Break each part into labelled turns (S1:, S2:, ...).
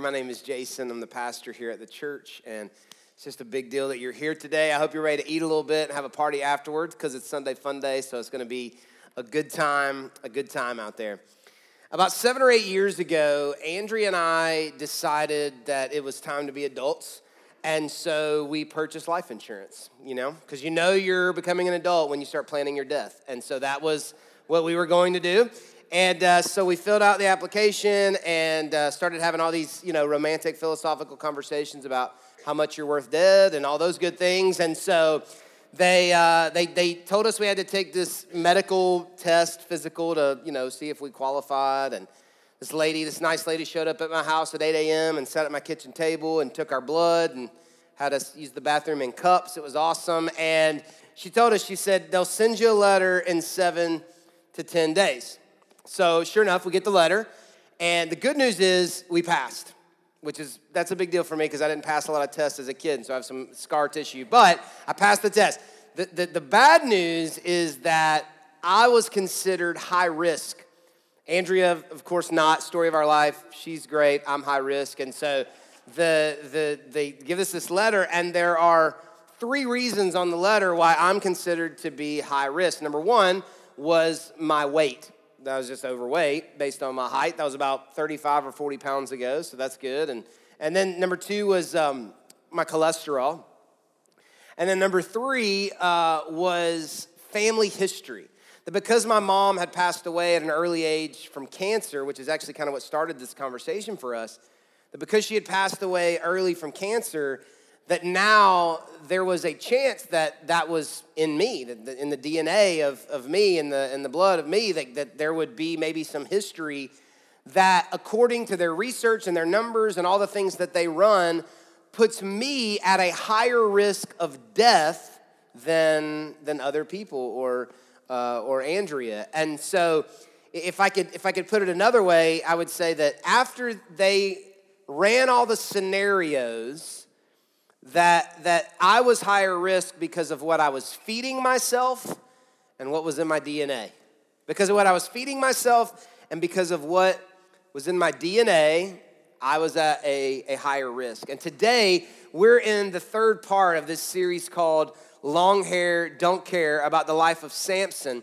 S1: My name is Jason. I'm the pastor here at the church, and it's just a big deal that you're here today. I hope you're ready to eat a little bit and have a party afterwards because it's Sunday Fun Day, so it's going to be a good time, a good time out there. About seven or eight years ago, Andrea and I decided that it was time to be adults, and so we purchased life insurance, you know, because you know you're becoming an adult when you start planning your death. And so that was what we were going to do. And uh, so we filled out the application and uh, started having all these, you know, romantic philosophical conversations about how much you're worth dead and all those good things. And so they, uh, they, they told us we had to take this medical test, physical, to, you know, see if we qualified. And this lady, this nice lady, showed up at my house at 8 a.m. and sat at my kitchen table and took our blood and had us use the bathroom in cups. It was awesome. And she told us, she said, they'll send you a letter in seven to 10 days. So sure enough, we get the letter, and the good news is we passed, which is that's a big deal for me because I didn't pass a lot of tests as a kid, so I have some scar tissue. But I passed the test. The, the, the bad news is that I was considered high risk. Andrea, of course, not. Story of our life. She's great. I'm high risk, and so the, the they give us this letter, and there are three reasons on the letter why I'm considered to be high risk. Number one was my weight. I was just overweight based on my height. That was about 35 or 40 pounds ago, so that's good. And, and then number two was um, my cholesterol. And then number three uh, was family history. That because my mom had passed away at an early age from cancer, which is actually kind of what started this conversation for us, that because she had passed away early from cancer, that now there was a chance that that was in me, in the DNA of, of me, in the, in the blood of me, that, that there would be maybe some history that, according to their research and their numbers and all the things that they run, puts me at a higher risk of death than, than other people or, uh, or Andrea. And so, if I, could, if I could put it another way, I would say that after they ran all the scenarios, that, that I was higher risk because of what I was feeding myself and what was in my DNA. Because of what I was feeding myself and because of what was in my DNA, I was at a, a higher risk. And today, we're in the third part of this series called Long Hair, Don't Care about the life of Samson.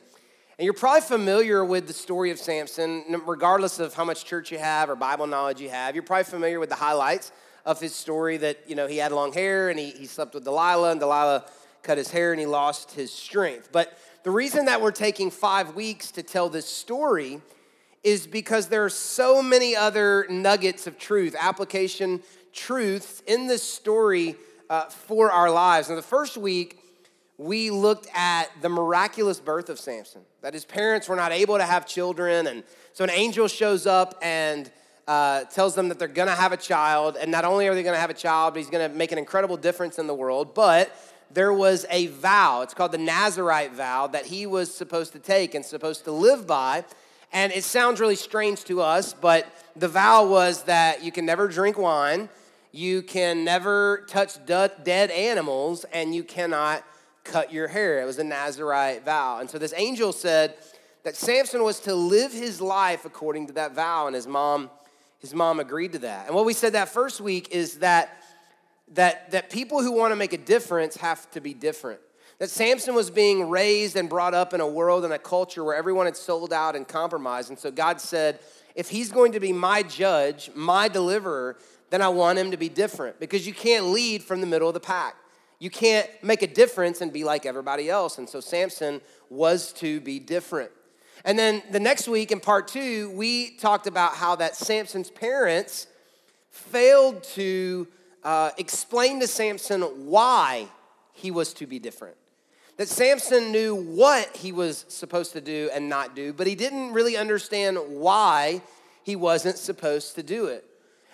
S1: And you're probably familiar with the story of Samson, regardless of how much church you have or Bible knowledge you have. You're probably familiar with the highlights of his story that, you know, he had long hair and he, he slept with Delilah, and Delilah cut his hair and he lost his strength. But the reason that we're taking five weeks to tell this story is because there are so many other nuggets of truth, application truths in this story uh, for our lives. Now, the first week, we looked at the miraculous birth of Samson, that his parents were not able to have children. And so an angel shows up and uh, tells them that they're going to have a child. And not only are they going to have a child, but he's going to make an incredible difference in the world. But there was a vow, it's called the Nazarite vow, that he was supposed to take and supposed to live by. And it sounds really strange to us, but the vow was that you can never drink wine, you can never touch dead animals, and you cannot cut your hair. It was a Nazarite vow. And so this angel said that Samson was to live his life according to that vow, and his mom his mom agreed to that. And what we said that first week is that, that, that people who want to make a difference have to be different. That Samson was being raised and brought up in a world and a culture where everyone had sold out and compromised. And so God said, if he's going to be my judge, my deliverer, then I want him to be different because you can't lead from the middle of the pack. You can't make a difference and be like everybody else. And so Samson was to be different. And then the next week in part two, we talked about how that Samson's parents failed to uh, explain to Samson why he was to be different. That Samson knew what he was supposed to do and not do, but he didn't really understand why he wasn't supposed to do it.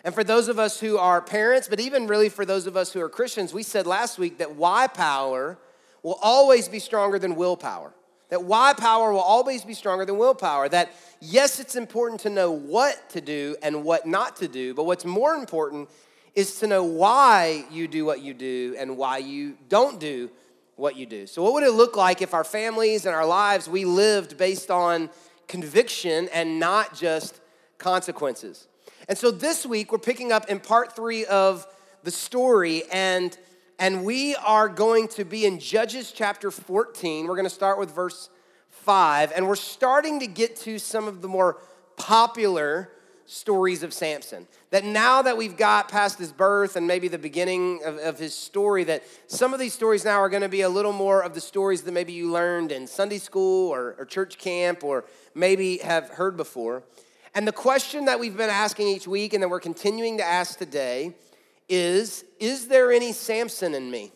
S1: And for those of us who are parents, but even really for those of us who are Christians, we said last week that why power will always be stronger than willpower. That why power will always be stronger than willpower. That yes, it's important to know what to do and what not to do, but what's more important is to know why you do what you do and why you don't do what you do. So, what would it look like if our families and our lives we lived based on conviction and not just consequences? And so this week we're picking up in part three of the story, and, and we are going to be in Judges chapter 14. We're going to start with verse 5, and we're starting to get to some of the more popular stories of Samson. That now that we've got past his birth and maybe the beginning of, of his story, that some of these stories now are going to be a little more of the stories that maybe you learned in Sunday school or, or church camp or maybe have heard before. And the question that we've been asking each week and that we're continuing to ask today is Is there any Samson in me?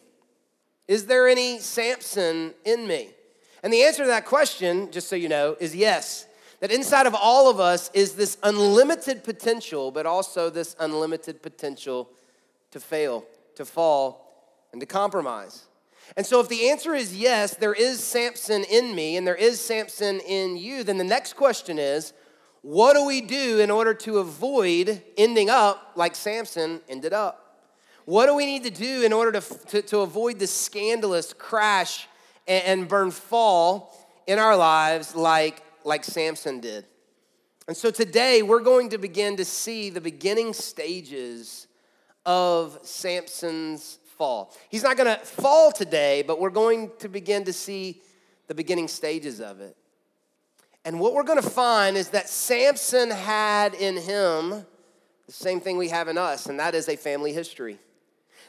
S1: Is there any Samson in me? And the answer to that question, just so you know, is yes. That inside of all of us is this unlimited potential, but also this unlimited potential to fail, to fall, and to compromise. And so, if the answer is yes, there is Samson in me and there is Samson in you, then the next question is what do we do in order to avoid ending up like Samson ended up? What do we need to do in order to, to, to avoid the scandalous crash and, and burn fall in our lives like, like Samson did? And so today we're going to begin to see the beginning stages of Samson's fall. He's not going to fall today, but we're going to begin to see the beginning stages of it. And what we're going to find is that Samson had in him the same thing we have in us, and that is a family history.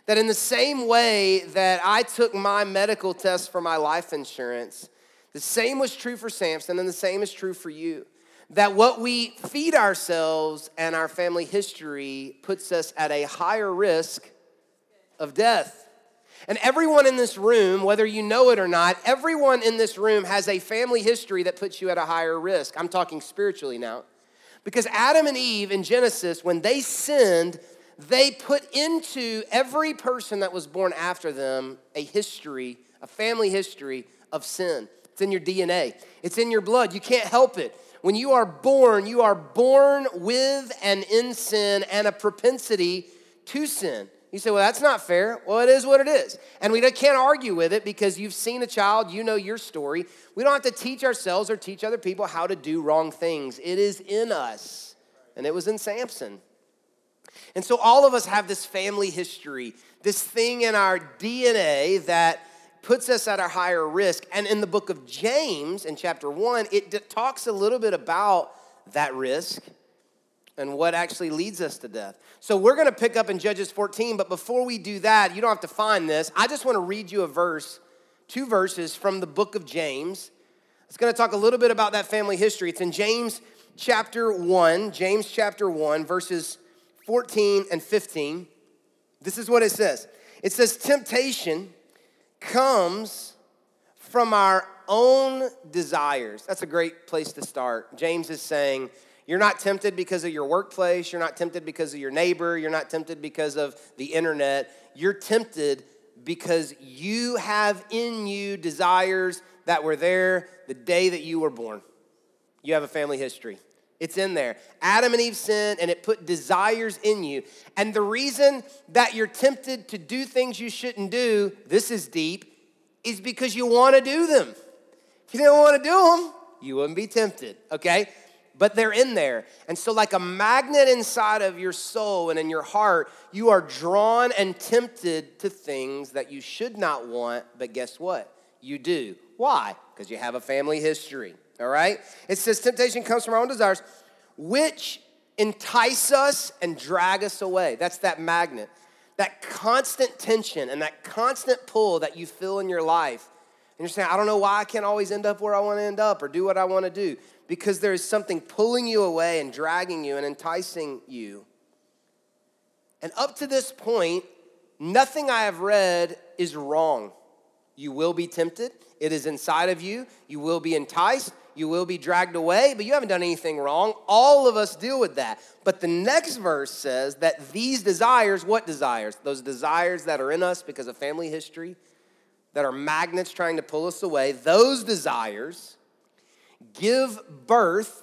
S1: That in the same way that I took my medical test for my life insurance, the same was true for Samson, and the same is true for you. That what we feed ourselves and our family history puts us at a higher risk of death. And everyone in this room, whether you know it or not, everyone in this room has a family history that puts you at a higher risk. I'm talking spiritually now. Because Adam and Eve in Genesis, when they sinned, they put into every person that was born after them a history, a family history of sin. It's in your DNA, it's in your blood. You can't help it. When you are born, you are born with and in sin and a propensity to sin. You say, well, that's not fair. Well, it is what it is. And we can't argue with it because you've seen a child, you know your story. We don't have to teach ourselves or teach other people how to do wrong things. It is in us. And it was in Samson. And so all of us have this family history, this thing in our DNA that puts us at a higher risk. And in the book of James, in chapter one, it talks a little bit about that risk and what actually leads us to death. So we're going to pick up in Judges 14, but before we do that, you don't have to find this. I just want to read you a verse, two verses from the book of James. It's going to talk a little bit about that family history. It's in James chapter 1, James chapter 1, verses 14 and 15. This is what it says. It says temptation comes from our own desires. That's a great place to start. James is saying you're not tempted because of your workplace. You're not tempted because of your neighbor. You're not tempted because of the internet. You're tempted because you have in you desires that were there the day that you were born. You have a family history. It's in there. Adam and Eve sinned and it put desires in you. And the reason that you're tempted to do things you shouldn't do, this is deep, is because you want to do them. If you didn't want to do them, you wouldn't be tempted, okay? but they're in there. And so, like a magnet inside of your soul and in your heart, you are drawn and tempted to things that you should not want, but guess what? You do. Why? Because you have a family history, all right? It says temptation comes from our own desires, which entice us and drag us away. That's that magnet. That constant tension and that constant pull that you feel in your life. And you're saying, I don't know why I can't always end up where I want to end up or do what I want to do because there is something pulling you away and dragging you and enticing you. And up to this point, nothing I have read is wrong. You will be tempted, it is inside of you. You will be enticed, you will be dragged away, but you haven't done anything wrong. All of us deal with that. But the next verse says that these desires, what desires? Those desires that are in us because of family history, that are magnets trying to pull us away, those desires give birth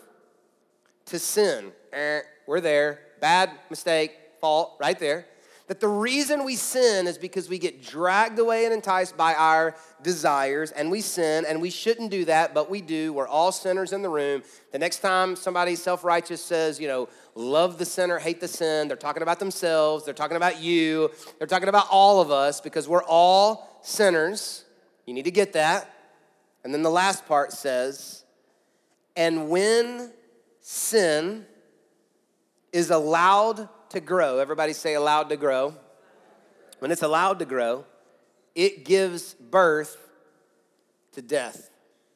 S1: to sin. Eh, we're there. Bad mistake, fault, right there. That the reason we sin is because we get dragged away and enticed by our desires and we sin and we shouldn't do that, but we do. We're all sinners in the room. The next time somebody self righteous says, you know, love the sinner, hate the sin, they're talking about themselves, they're talking about you, they're talking about all of us because we're all sinners. You need to get that. And then the last part says, and when sin is allowed to grow, everybody say allowed to grow. When it's allowed to grow, it gives birth to death.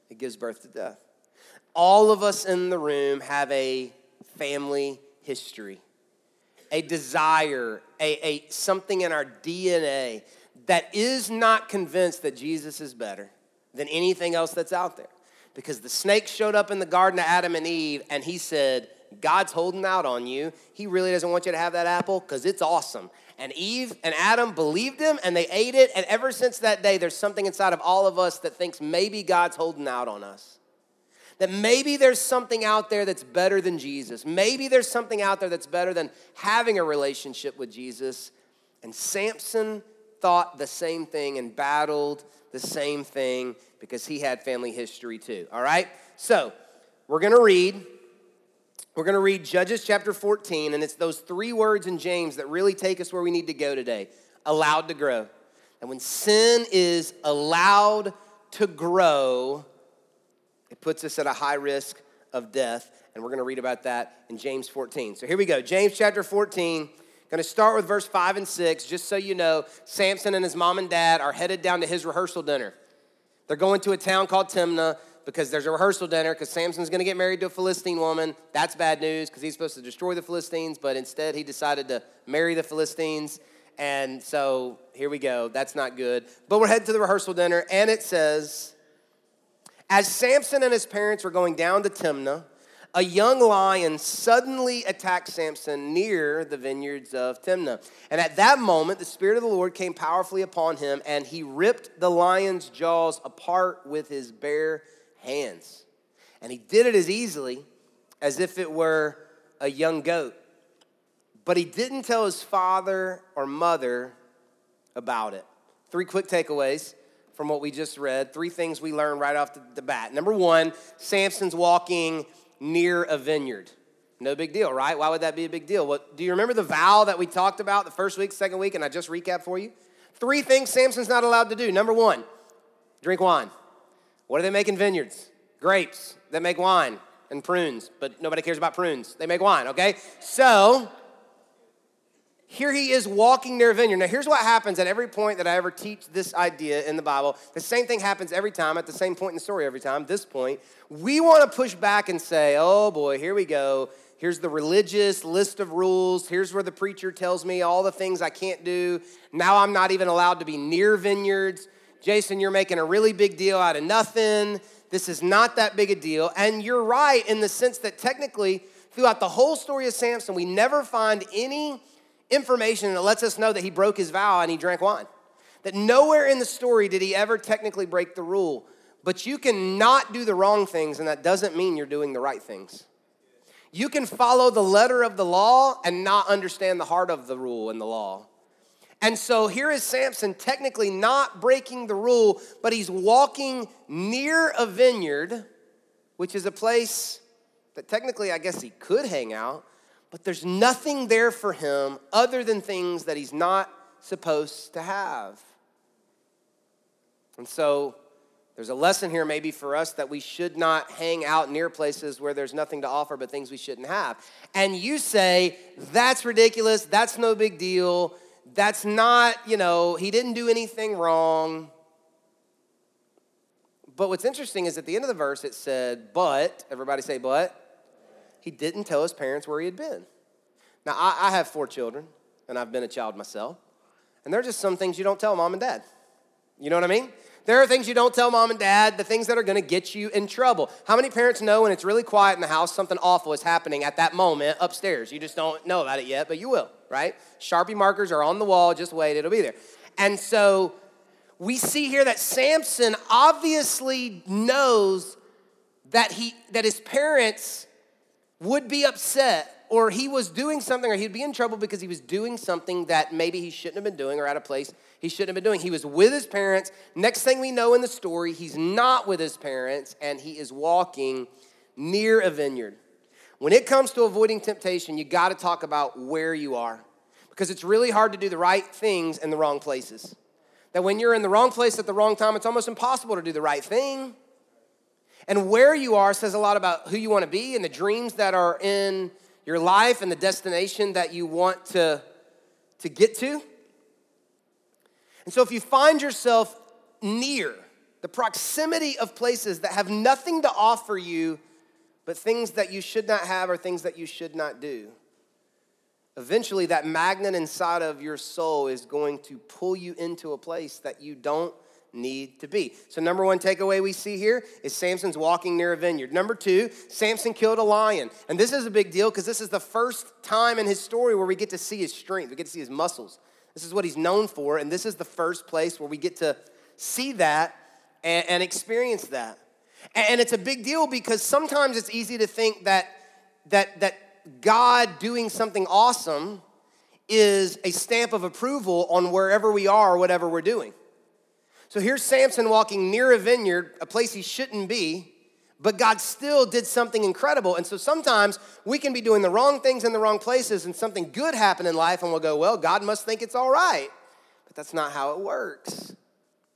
S1: It gives birth to death. All of us in the room have a family history, a desire, a, a something in our DNA that is not convinced that Jesus is better than anything else that's out there. Because the snake showed up in the garden of Adam and Eve and he said, God's holding out on you. He really doesn't want you to have that apple because it's awesome. And Eve and Adam believed him and they ate it. And ever since that day, there's something inside of all of us that thinks maybe God's holding out on us. That maybe there's something out there that's better than Jesus. Maybe there's something out there that's better than having a relationship with Jesus. And Samson thought the same thing and battled the same thing because he had family history too. All right? So, we're going to read we're going to read Judges chapter 14, and it's those three words in James that really take us where we need to go today allowed to grow. And when sin is allowed to grow, it puts us at a high risk of death. And we're going to read about that in James 14. So here we go James chapter 14. Going to start with verse 5 and 6. Just so you know, Samson and his mom and dad are headed down to his rehearsal dinner. They're going to a town called Timnah because there's a rehearsal dinner because Samson's going to get married to a Philistine woman. That's bad news because he's supposed to destroy the Philistines, but instead he decided to marry the Philistines. And so here we go. That's not good. But we're heading to the rehearsal dinner, and it says, As Samson and his parents were going down to Timnah, a young lion suddenly attacked Samson near the vineyards of Timnah. And at that moment, the Spirit of the Lord came powerfully upon him, and he ripped the lion's jaws apart with his bare hands. And he did it as easily as if it were a young goat. But he didn't tell his father or mother about it. Three quick takeaways from what we just read. Three things we learned right off the, bat. Number one, Samson's walking near a vineyard. No big deal, right? Why would that be a big deal? Do you remember the vow that we talked about the first week, second week, and I just recap for you? Three things Samson's not allowed to do. Number one, drink wine. What do they make in vineyards? Grapes. They make wine and prunes, but nobody cares about prunes. They make wine, okay? So, here he is walking near a vineyard. Now, here's what happens at every point that I ever teach this idea in the Bible. The same thing happens every time, at the same point in the story every time, this point. We want to push back and say, oh boy, here we go. Here's the religious list of rules. Here's where the preacher tells me all the things I can't do. Now I'm not even allowed to be near vineyards. Jason, you're making a really big deal out of nothing. This is not that big a deal. And you're right in the sense that technically, throughout the whole story of Samson, we never find any information that lets us know that he broke his vow and he drank wine. That nowhere in the story did he ever technically break the rule. But you can not do the wrong things, and that doesn't mean you're doing the right things. You can follow the letter of the law and not understand the heart of the rule and the law. And so here is Samson technically not breaking the rule, but he's walking near a vineyard, which is a place that technically I guess he could hang out, but there's nothing there for him other than things that he's not supposed to have. And so there's a lesson here maybe for us that we should not hang out near places where there's nothing to offer but things we shouldn't have. And you say, that's ridiculous, that's no big deal that's not, you know, he didn't do anything wrong. But what's interesting is at the end of the verse it said, but, everybody say, but, he didn't tell his parents where he had been. Now, I, I have four children, and I've been a child myself, and there are just some things you don't tell mom and dad. You know what I mean? There are things you don't tell mom and dad, the things that are gonna get you in trouble. How many parents know when it's really quiet in the house, something awful is happening at that moment upstairs? You just don't know about it yet, but you will, right? Sharpie markers are on the wall, just wait, it'll be there. And so we see here that Samson obviously knows that he that his parents would be upset or he was doing something, or he'd be in trouble because he was doing something that maybe he shouldn't have been doing, or at a place he shouldn't have been doing. He was with his parents. Next thing we know in the story, he's not with his parents, and he is walking near a vineyard. When it comes to avoiding temptation, you got to talk about where you are because it's really hard to do the right things in the wrong places. That when you're in the wrong place at the wrong time, it's almost impossible to do the right thing. And where you are says a lot about who you want to be and the dreams that are in your life and the destination that you want to, to get to. And so if you find yourself near the proximity of places that have nothing to offer you but things that you should not have or things that you should not do, eventually that magnet inside of your soul is going to pull you into a place that you don't need to be. So, number one takeaway we see here is Samson's walking near a vineyard. Number two, Samson killed a lion. And this is a big deal because this is the first time in his story where we get to see his strength, we get to see his muscles. This is what he's known for, and this is the first place where we get to see that and, and experience that. And, it's a big deal because sometimes it's easy to think that, that, that God doing something awesome is a stamp of approval on wherever we are, or whatever we're doing. So here's Samson walking near a vineyard, a place he shouldn't be, but God still did something incredible. And so sometimes we can be doing the wrong things in the wrong places and something good happen in life, and we'll go, well, God must think it's all right. But that's not how it works.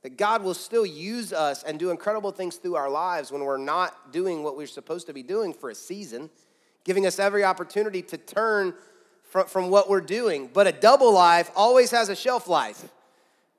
S1: That God will still use us and do incredible things through our lives when we're not doing what we're supposed to be doing for a season, giving us every opportunity to turn from, from what we're doing. But a double life always has a shelf life,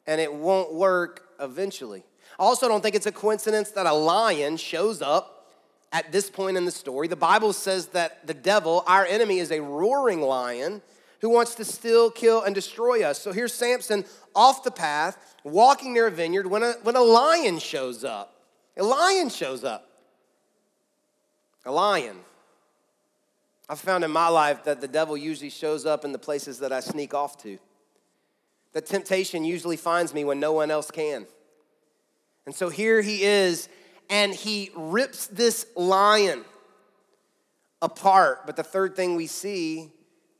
S1: and it won't work eventually. I also don't think it's a coincidence that a lion shows up at this point in the story. The Bible says that the devil, our enemy, is a roaring lion who wants to steal, kill, and destroy us. So here's Samson off the path, walking near a vineyard when a, when a lion shows up. A lion shows up. A lion. I've found in my life that the devil usually shows up in the places that I sneak off to. That temptation usually finds me when no one else can. And so here he is, and he rips this lion apart. But the third thing we see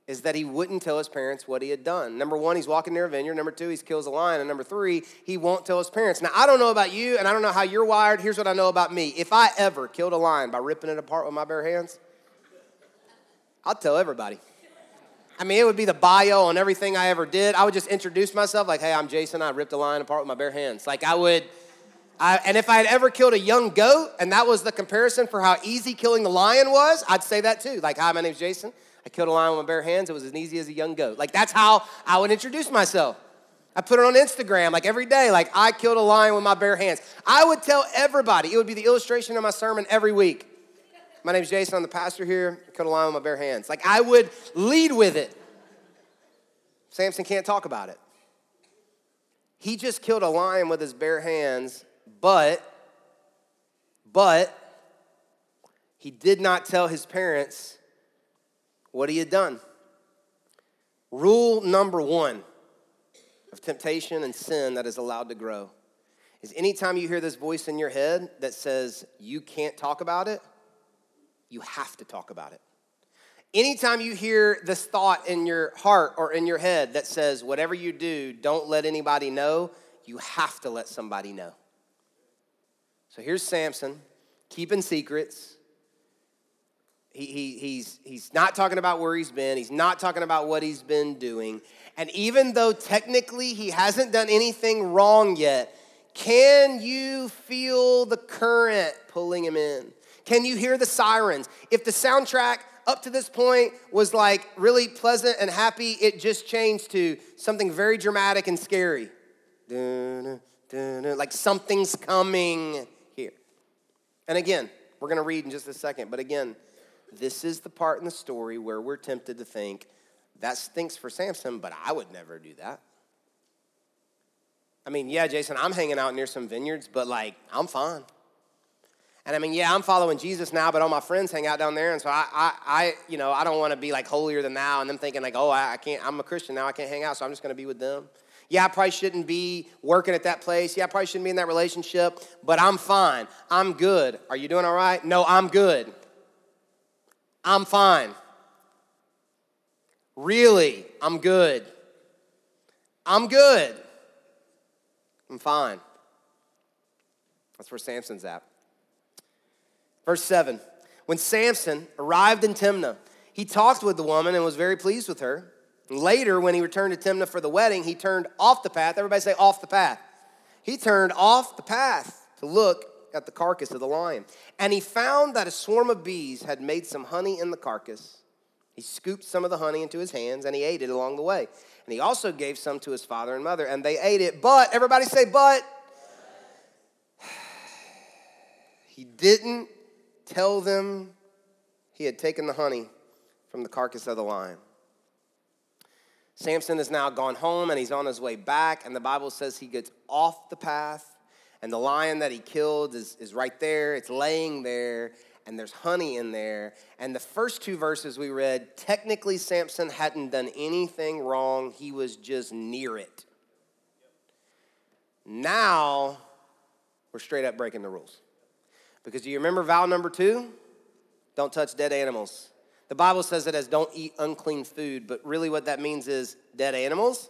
S1: is that he wouldn't tell his parents what he had done. Number one, he's walking near a vineyard. Number two, he kills a lion. And number three, he won't tell his parents. Now, I don't know about you, and I don't know how you're wired. Here's what I know about me. If I ever killed a lion by ripping it apart with my bare hands, I'll tell everybody. I mean, it would be the bio on everything I ever did. I would just introduce myself like, hey, I'm Jason. I ripped a lion apart with my bare hands. Like, I would, I, and if I had ever killed a young goat and that was the comparison for how easy killing the lion was, I'd say that too. Like, hi, my name's Jason. I killed a lion with my bare hands. It was as easy as a young goat. Like, that's how I would introduce myself. I put it on Instagram like every day, like I killed a lion with my bare hands. I would tell everybody, it would be the illustration of my sermon every week. My name's Jason, I'm the pastor here. I killed a lion with my bare hands. Like I would lead with it. Samson can't talk about it. He just killed a lion with his bare hands, but, but, he did not tell his parents what he had done. Rule number one of temptation and sin that is allowed to grow is anytime you hear this voice in your head that says you can't talk about it, you have to talk about it. Anytime you hear this thought in your heart or in your head that says, whatever you do, don't let anybody know, you have to let somebody know. So here's Samson, keeping secrets. He, he, he's, he's not talking about where he's been, he's not talking about what he's been doing. And even though technically he hasn't done anything wrong yet, can you feel the current pulling him in? Can you hear the sirens? If the soundtrack up to this point was like really pleasant and happy, it just changed to something very dramatic and scary. Dun, dun, dun, like something's coming here. And again, we're going to read in just a second, but again, this is the part in the story where we're tempted to think, that stinks for Samson, but I would never do that. I mean, yeah, Jason, I'm hanging out near some vineyards, but like, I'm fine. And I mean, yeah, I'm following Jesus now, but all my friends hang out down there. And so I, I, I you know, I don't want to be like holier than thou and them thinking like, oh, I, I can't, I'm a Christian now, I can't hang out, so I'm just going to be with them. Yeah, I probably shouldn't be working at that place. Yeah, I probably shouldn't be in that relationship, but I'm fine. I'm good. Are you doing all right? No, I'm good. I'm fine. Really, I'm good. I'm good. I'm fine. That's where Samson's at. Verse 7 When Samson arrived in Timnah, he talked with the woman and was very pleased with her. Later, when he returned to Timnah for the wedding, he turned off the path. Everybody say, off the path. He turned off the path to look at the carcass of the lion. And he found that a swarm of bees had made some honey in the carcass. He scooped some of the honey into his hands and he ate it along the way. And he also gave some to his father and mother, and they ate it. But, everybody say, but. He didn't tell them he had taken the honey from the carcass of the lion. Samson has now gone home and he's on his way back, and the Bible says he gets off the path, and the lion that he killed is, is right there. It's laying there, and there's honey in there. And the first two verses we read, technically, Samson hadn't done anything wrong, he was just near it. Now, we're straight up breaking the rules. Because do you remember vow number two? Don't touch dead animals. The Bible says it as don't eat unclean food, but really what that means is dead animals.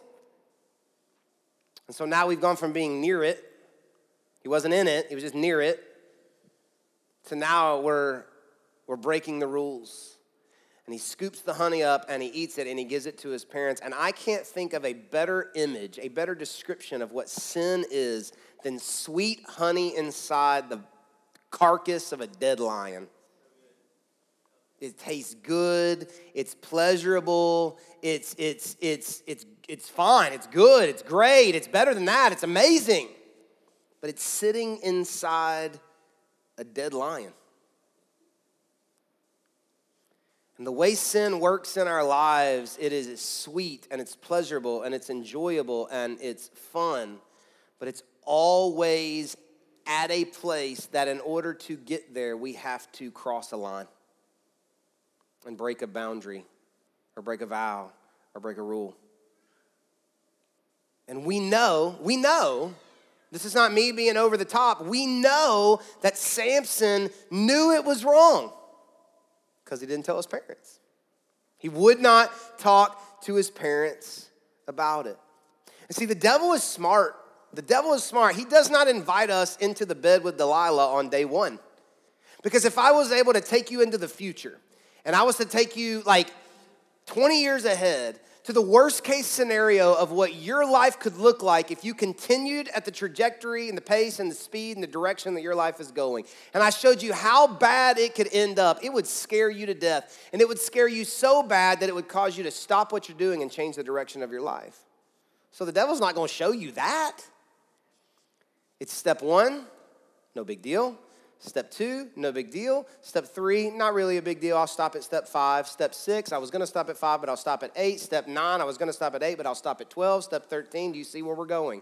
S1: And so now we've gone from being near it, he wasn't in it, he was just near it, So now we're, we're breaking the rules. And he scoops the honey up and he eats it and he gives it to his parents. And I can't think of a better image, a better description of what sin is than sweet honey inside the carcass of a dead lion. It tastes good, it's pleasurable, it's, it's, it's, it's, it's fine, it's good, it's great, it's better than that, it's amazing. But it's sitting inside a dead lion. And the way sin works in our lives, it is sweet and it's pleasurable and it's enjoyable and it's fun, but it's always at a place that in order to get there, we have to cross a line and break a boundary or break a vow or break a rule. And we know, we know, this is not me being over the top, we know that Samson knew it was wrong because he didn't tell his parents. He would not talk to his parents about it. And see, the devil is smart the devil is smart. He does not invite us into the bed with Delilah on day one. Because if I was able to take you into the future and I was to take you like 20 years ahead to the worst case scenario of what your life could look like if you continued at the trajectory and the pace and the speed and the direction that your life is going. And I showed you how bad it could end up. It would scare you to death. And it would scare you so bad that it would cause you to stop what you're doing and change the direction of your life. So the devil's not going to show you that. It's step one, no big deal. Step two, no big deal. Step three, not really a big deal. I'll stop at step five. Step six, I was gonna stop at five, but I'll stop at eight. Step nine, I was gonna stop at eight, but I'll stop at 12. Step 13, do you see where we're going?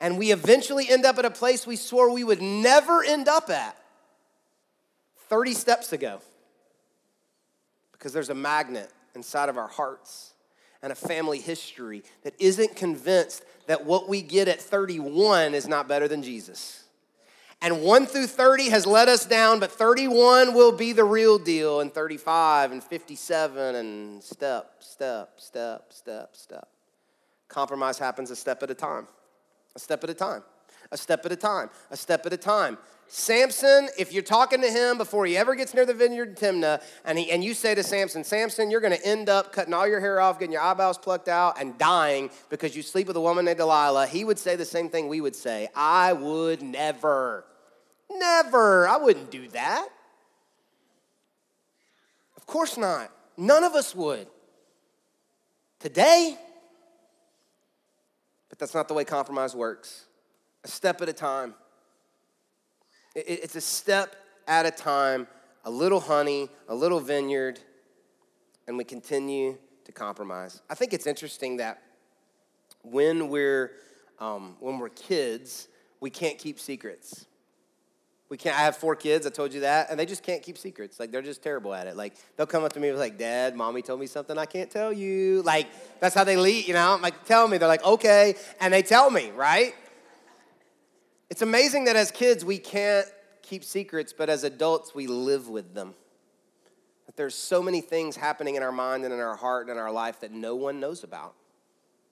S1: And we eventually end up at a place we swore we would never end up at 30 steps ago. Because there's a magnet inside of our hearts and a family history that isn't convinced that what we get at 31 is not better than Jesus. And 1 through 30 has let us down, but 31 will be the real deal, and 35 and 57 and step, step, step, step, step. Compromise happens a step at a time, a step at a time, a step at a time, a step at a time. Samson, if you're talking to him before he ever gets near the vineyard in Timnah, and, he, and you say to Samson, Samson, you're going to end up cutting all your hair off, getting your eyeballs plucked out, and dying because you sleep with a woman named Delilah, he would say the same thing we would say I would never, never, I wouldn't do that. Of course not. None of us would. Today, but that's not the way compromise works. A step at a time. It's a step at a time, a little honey, a little vineyard, and we continue to compromise. I think it's interesting that when we're um, when we're kids, we can't keep secrets. We can't. I have four kids. I told you that, and they just can't keep secrets. Like they're just terrible at it. Like they'll come up to me like, "Dad, mommy told me something I can't tell you." Like that's how they lead. You know, I'm like, "Tell me." They're like, "Okay," and they tell me, right? It's amazing that as kids we can't keep secrets, but as adults we live with them. That there's so many things happening in our mind and in our heart and in our life that no one knows about.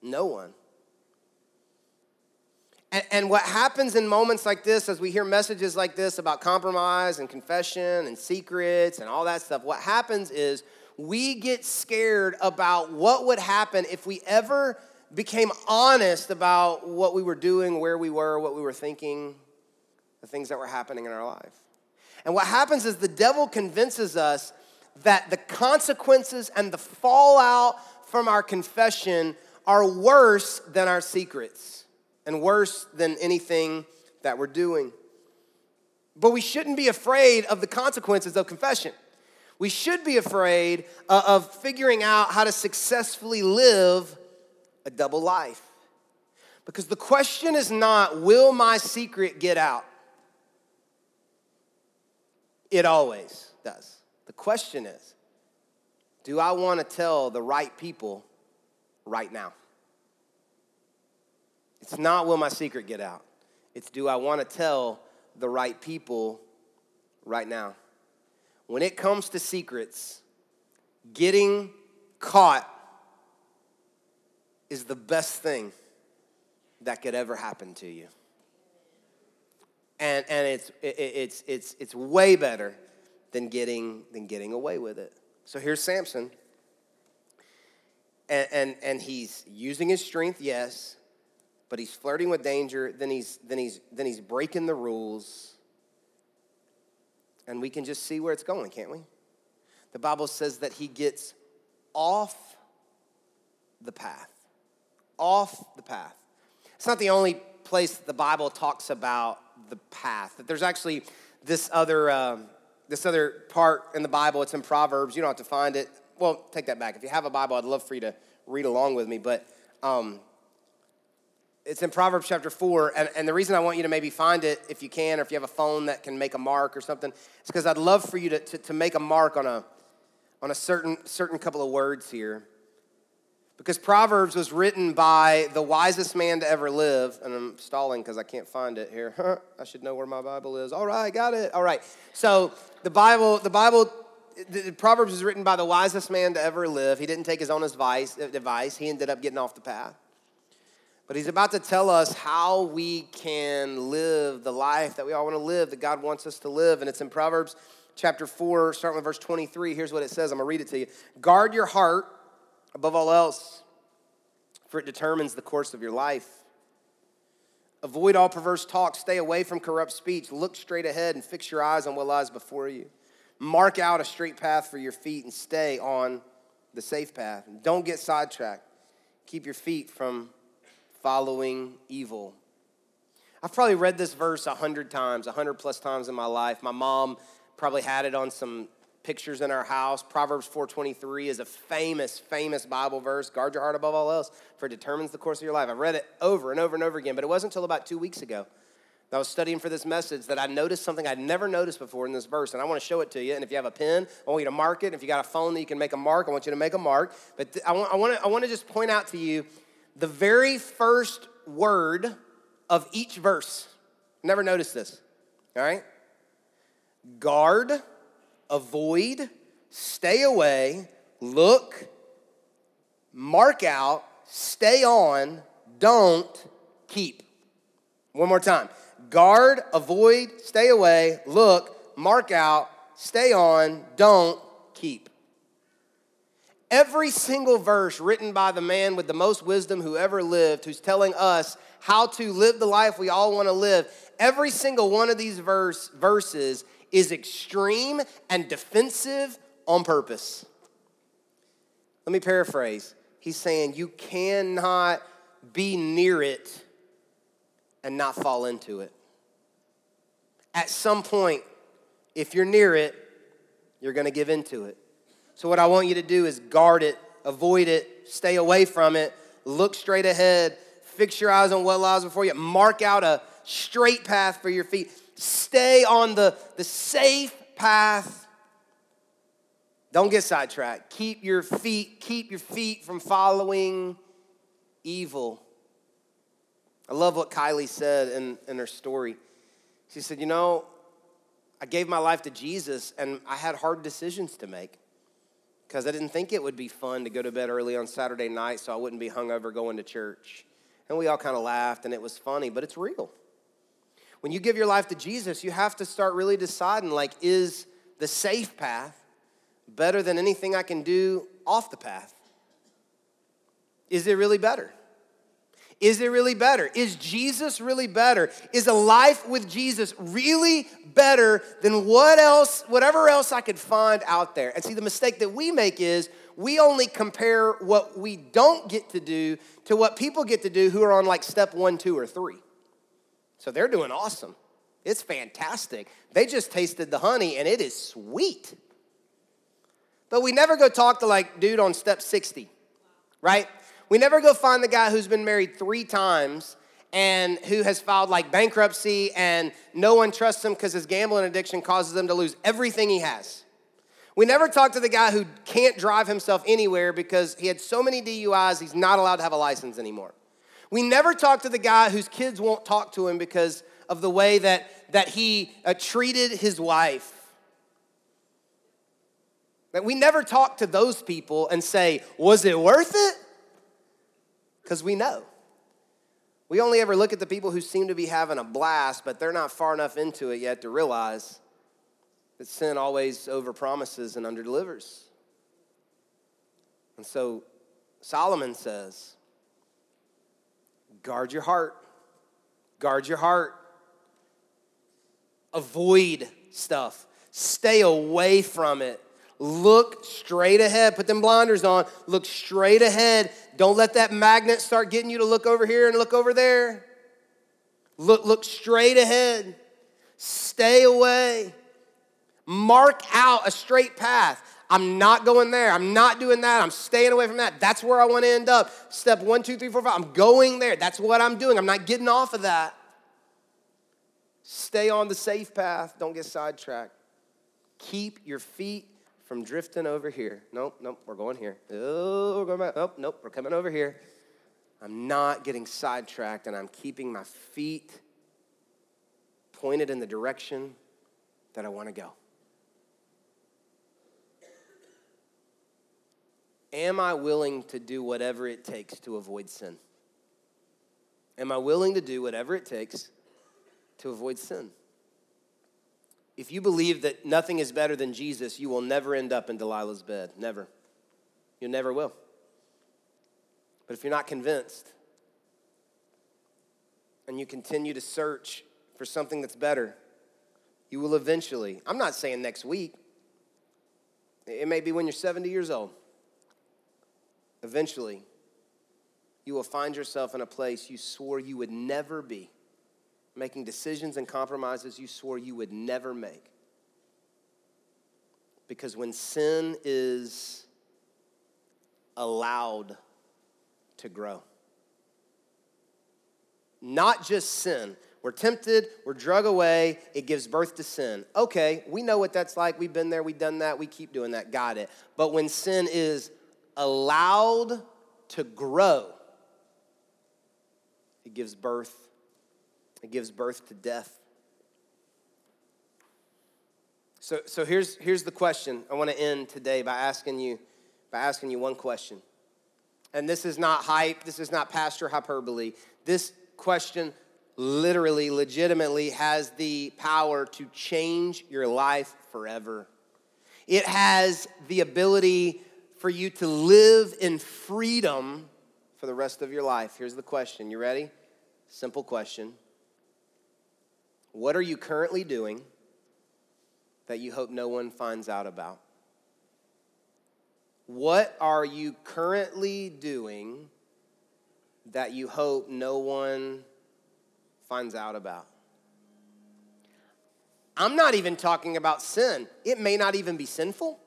S1: No one. And, and what happens in moments like this, as we hear messages like this about compromise and confession and secrets and all that stuff, what happens is we get scared about what would happen if we ever became honest about what we were doing, where we were, what we were thinking, the things that were happening in our life. And what happens is the devil convinces us that the consequences and the fallout from our confession are worse than our secrets and worse than anything that we're doing. But we shouldn't be afraid of the consequences of confession. We should be afraid uh, of figuring out how to successfully live a double life. Because the question is not, will my secret get out? It always does. The question is, do I want to tell the right people right now? It's not, will my secret get out? It's, do I want to tell the right people right now? when it comes to secrets, getting caught is the best thing that could ever happen to you. And, and it's, it, it's, it's, it's way better than getting, than getting away with it. So here's Samson. And, and, and he's using his strength, yes, but he's flirting with danger. Then he's, then he's, then he's breaking the rules and we can just see where it's going, can't we? The Bible says that he gets off the path. Off the path. It's not the only place the Bible talks about the path. That there's actually this other um, this other part in the Bible. It's in Proverbs. You don't have to find it. Well, take that back. If you have a Bible, I'd love for you to read along with me. But um, it's in Proverbs chapter 4. And, and the reason I want you to maybe find it, if you can, or if you have a phone that can make a mark or something, is because I'd love for you to, to, to make a mark on a, on a certain, certain couple of words here. Because Proverbs was written by the wisest man to ever live. And I'm stalling because I can't find it here. I should know where my Bible is. All right, got it. All right. So the Bible, the Bible, the Proverbs was written by the wisest man to ever live. He didn't take his own advice. Uh, advice. He ended up getting off the path. But he's about to tell us how we can live the life that we all want to live, that God wants us to live. And it's in Proverbs chapter 4, starting with verse 23. Here's what it says. I'm going to read it to you. Guard your heart above all else, for it determines the course of your life. Avoid all perverse talk. Stay away from corrupt speech. Look straight ahead and fix your eyes on what lies before you. Mark out a straight path for your feet and stay on the safe path. Don't get sidetracked. Keep your feet from following evil. I've probably read this verse a hundred times, a hundred plus times in my life. My mom probably had it on some pictures in our house. Proverbs 4:23 is a famous, famous Bible verse. Guard your heart above all else, for it determines the course of your life. I've read it over and over and over again, but it wasn't until about two weeks ago that I was studying for this message that I noticed something I'd never noticed before in this verse, and I want to show it to you. And if you have a pen, I want you to mark it. If you got a phone that you can make a mark, I want you to make a mark. But I want, I want, to, I want to just point out to you the very first word of each verse. Never noticed this, all right? Guard, avoid, stay away, look, mark out, stay on, don't, keep. One more time. Guard, avoid, stay away, look, mark out, stay on, don't, keep. Every single verse written by the man with the most wisdom who ever lived, who's telling us how to live the life we all want to live, every single one of these verse, verses is extreme and defensive on purpose. Let me paraphrase. He's saying you cannot be near it and not fall into it. At some point, if you're near it, you're going to give into it. So, what I want you to do is guard it, avoid it, stay away from it, look straight ahead, fix your eyes on what lies before you, mark out a straight path for your feet, stay on the, the safe path. Don't get sidetracked. Keep your feet, keep your feet from following evil. I love what Kylie said in, in her story. She said, You know, I gave my life to Jesus and I had hard decisions to make. because I didn't think it would be fun to go to bed early on Saturday night so I wouldn't be hungover going to church. And we all kind of laughed and it was funny, but it's real. When you give your life to Jesus, you have to start really deciding like, is the safe path better than anything I can do off the path? Is it really better? Is it really better? Is Jesus really better? Is a life with Jesus really better than what else, whatever else I could find out there? And see, the mistake that we make is we only compare what we don't get to do to what people get to do who are on like step one, two, or three. So they're doing awesome. It's fantastic. They just tasted the honey and it is sweet. But we never go talk to like dude on step 60, right? We never go find the guy who's been married three times and who has filed like bankruptcy and no one trusts him because his gambling addiction causes him to lose everything he has. We never talk to the guy who can't drive himself anywhere because he had so many DUIs, he's not allowed to have a license anymore. We never talk to the guy whose kids won't talk to him because of the way that, that he uh, treated his wife. That we never talk to those people and say, Was it worth it? because we know. We only ever look at the people who seem to be having a blast, but they're not far enough into it yet to realize that sin always overpromises and underdelivers. And so Solomon says, guard your heart. Guard your heart. Avoid stuff. Stay away from it. Look straight ahead. Put them blinders on. Look straight ahead. Don't let that magnet start getting you to look over here and look over there. Look, look straight ahead. Stay away. Mark out a straight path. I'm not going there. I'm not doing that. I'm staying away from that. That's where I want to end up. Step one, two, three, four, five. I'm going there. That's what I'm doing. I'm not getting off of that. Stay on the safe path. Don't get sidetracked. Keep your feet from drifting over here. Nope, nope, we're going here. Oh, we're going back. Nope, nope, we're coming over here. I'm not getting sidetracked and I'm keeping my feet pointed in the direction that I want to go. Am I willing to do whatever it takes to avoid sin? Am I willing to do whatever it takes to avoid sin? if you believe that nothing is better than Jesus, you will never end up in Delilah's bed. Never. You never will. But if you're not convinced and you continue to search for something that's better, you will eventually, I'm not saying next week, it may be when you're 70 years old. Eventually, you will find yourself in a place you swore you would never be making decisions and compromises you swore you would never make. Because when sin is allowed to grow, not just sin, we're tempted, we're drug away, it gives birth to sin. Okay, we know what that's like. We've been there, we've done that, we keep doing that, got it. But when sin is allowed to grow, it gives birth it gives birth to death. So, so here's, here's the question. I want to end today by asking you, by asking you one question. And this is not hype, this is not pastor hyperbole. This question literally, legitimately has the power to change your life forever. It has the ability for you to live in freedom for the rest of your life. Here's the question. You ready? Simple question. What are you currently doing that you hope no one finds out about? What are you currently doing that you hope no one finds out about? I'm not even talking about sin. It may not even be sinful.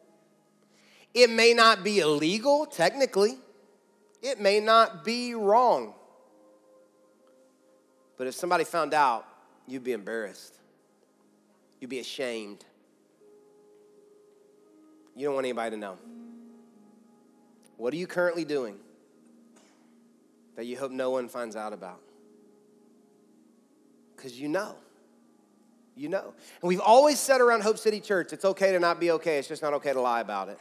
S1: It may not be illegal, technically. It may not be wrong. But if somebody found out, you'd be embarrassed. You'd be ashamed. You don't want anybody to know. What are you currently doing that you hope no one finds out about? Because you know. You know. And we've always said around Hope City Church it's okay to not be okay, it's just not okay to lie about it.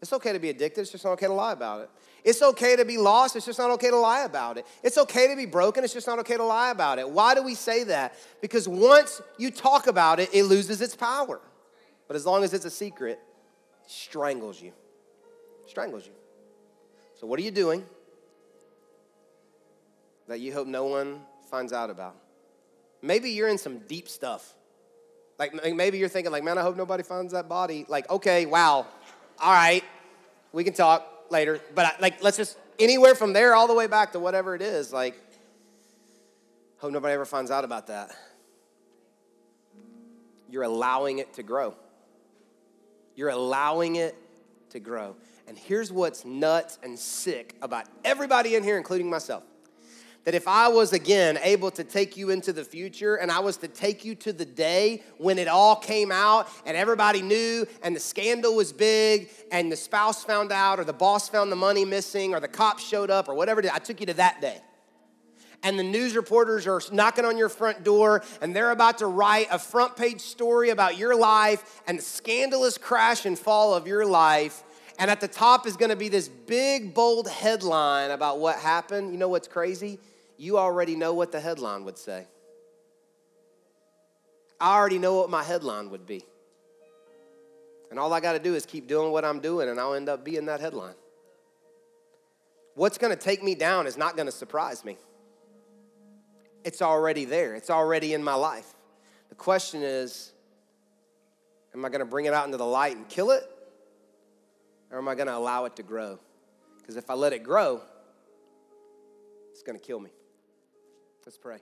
S1: It's okay to be addicted, it's just not okay to lie about it. It's okay to be lost, it's just not okay to lie about it. It's okay to be broken, it's just not okay to lie about it. Why do we say that? Because once you talk about it, it loses its power. But as long as it's a secret, it strangles you. Strangles you. So, what are you doing that you hope no one finds out about? Maybe you're in some deep stuff. Like maybe you're thinking, like, man, I hope nobody finds that body. Like, okay, wow, all right, we can talk later. But like, let's just anywhere from there all the way back to whatever it is. Like, hope nobody ever finds out about that. You're allowing it to grow. You're allowing it to grow. And here's what's nuts and sick about everybody in here, including myself that if I was again able to take you into the future and I was to take you to the day when it all came out and everybody knew and the scandal was big and the spouse found out or the boss found the money missing or the cops showed up or whatever I took you to that day. And the news reporters are knocking on your front door and they're about to write a front page story about your life and the scandalous crash and fall of your life. And at the top is gonna be this big, bold headline about what happened. You know what's crazy? You already know what the headline would say. I already know what my headline would be. And all I got to do is keep doing what I'm doing, and I'll end up being that headline. What's going to take me down is not going to surprise me. It's already there, it's already in my life. The question is am I going to bring it out into the light and kill it? Or am I going to allow it to grow? Because if I let it grow, it's going to kill me. Let's pray.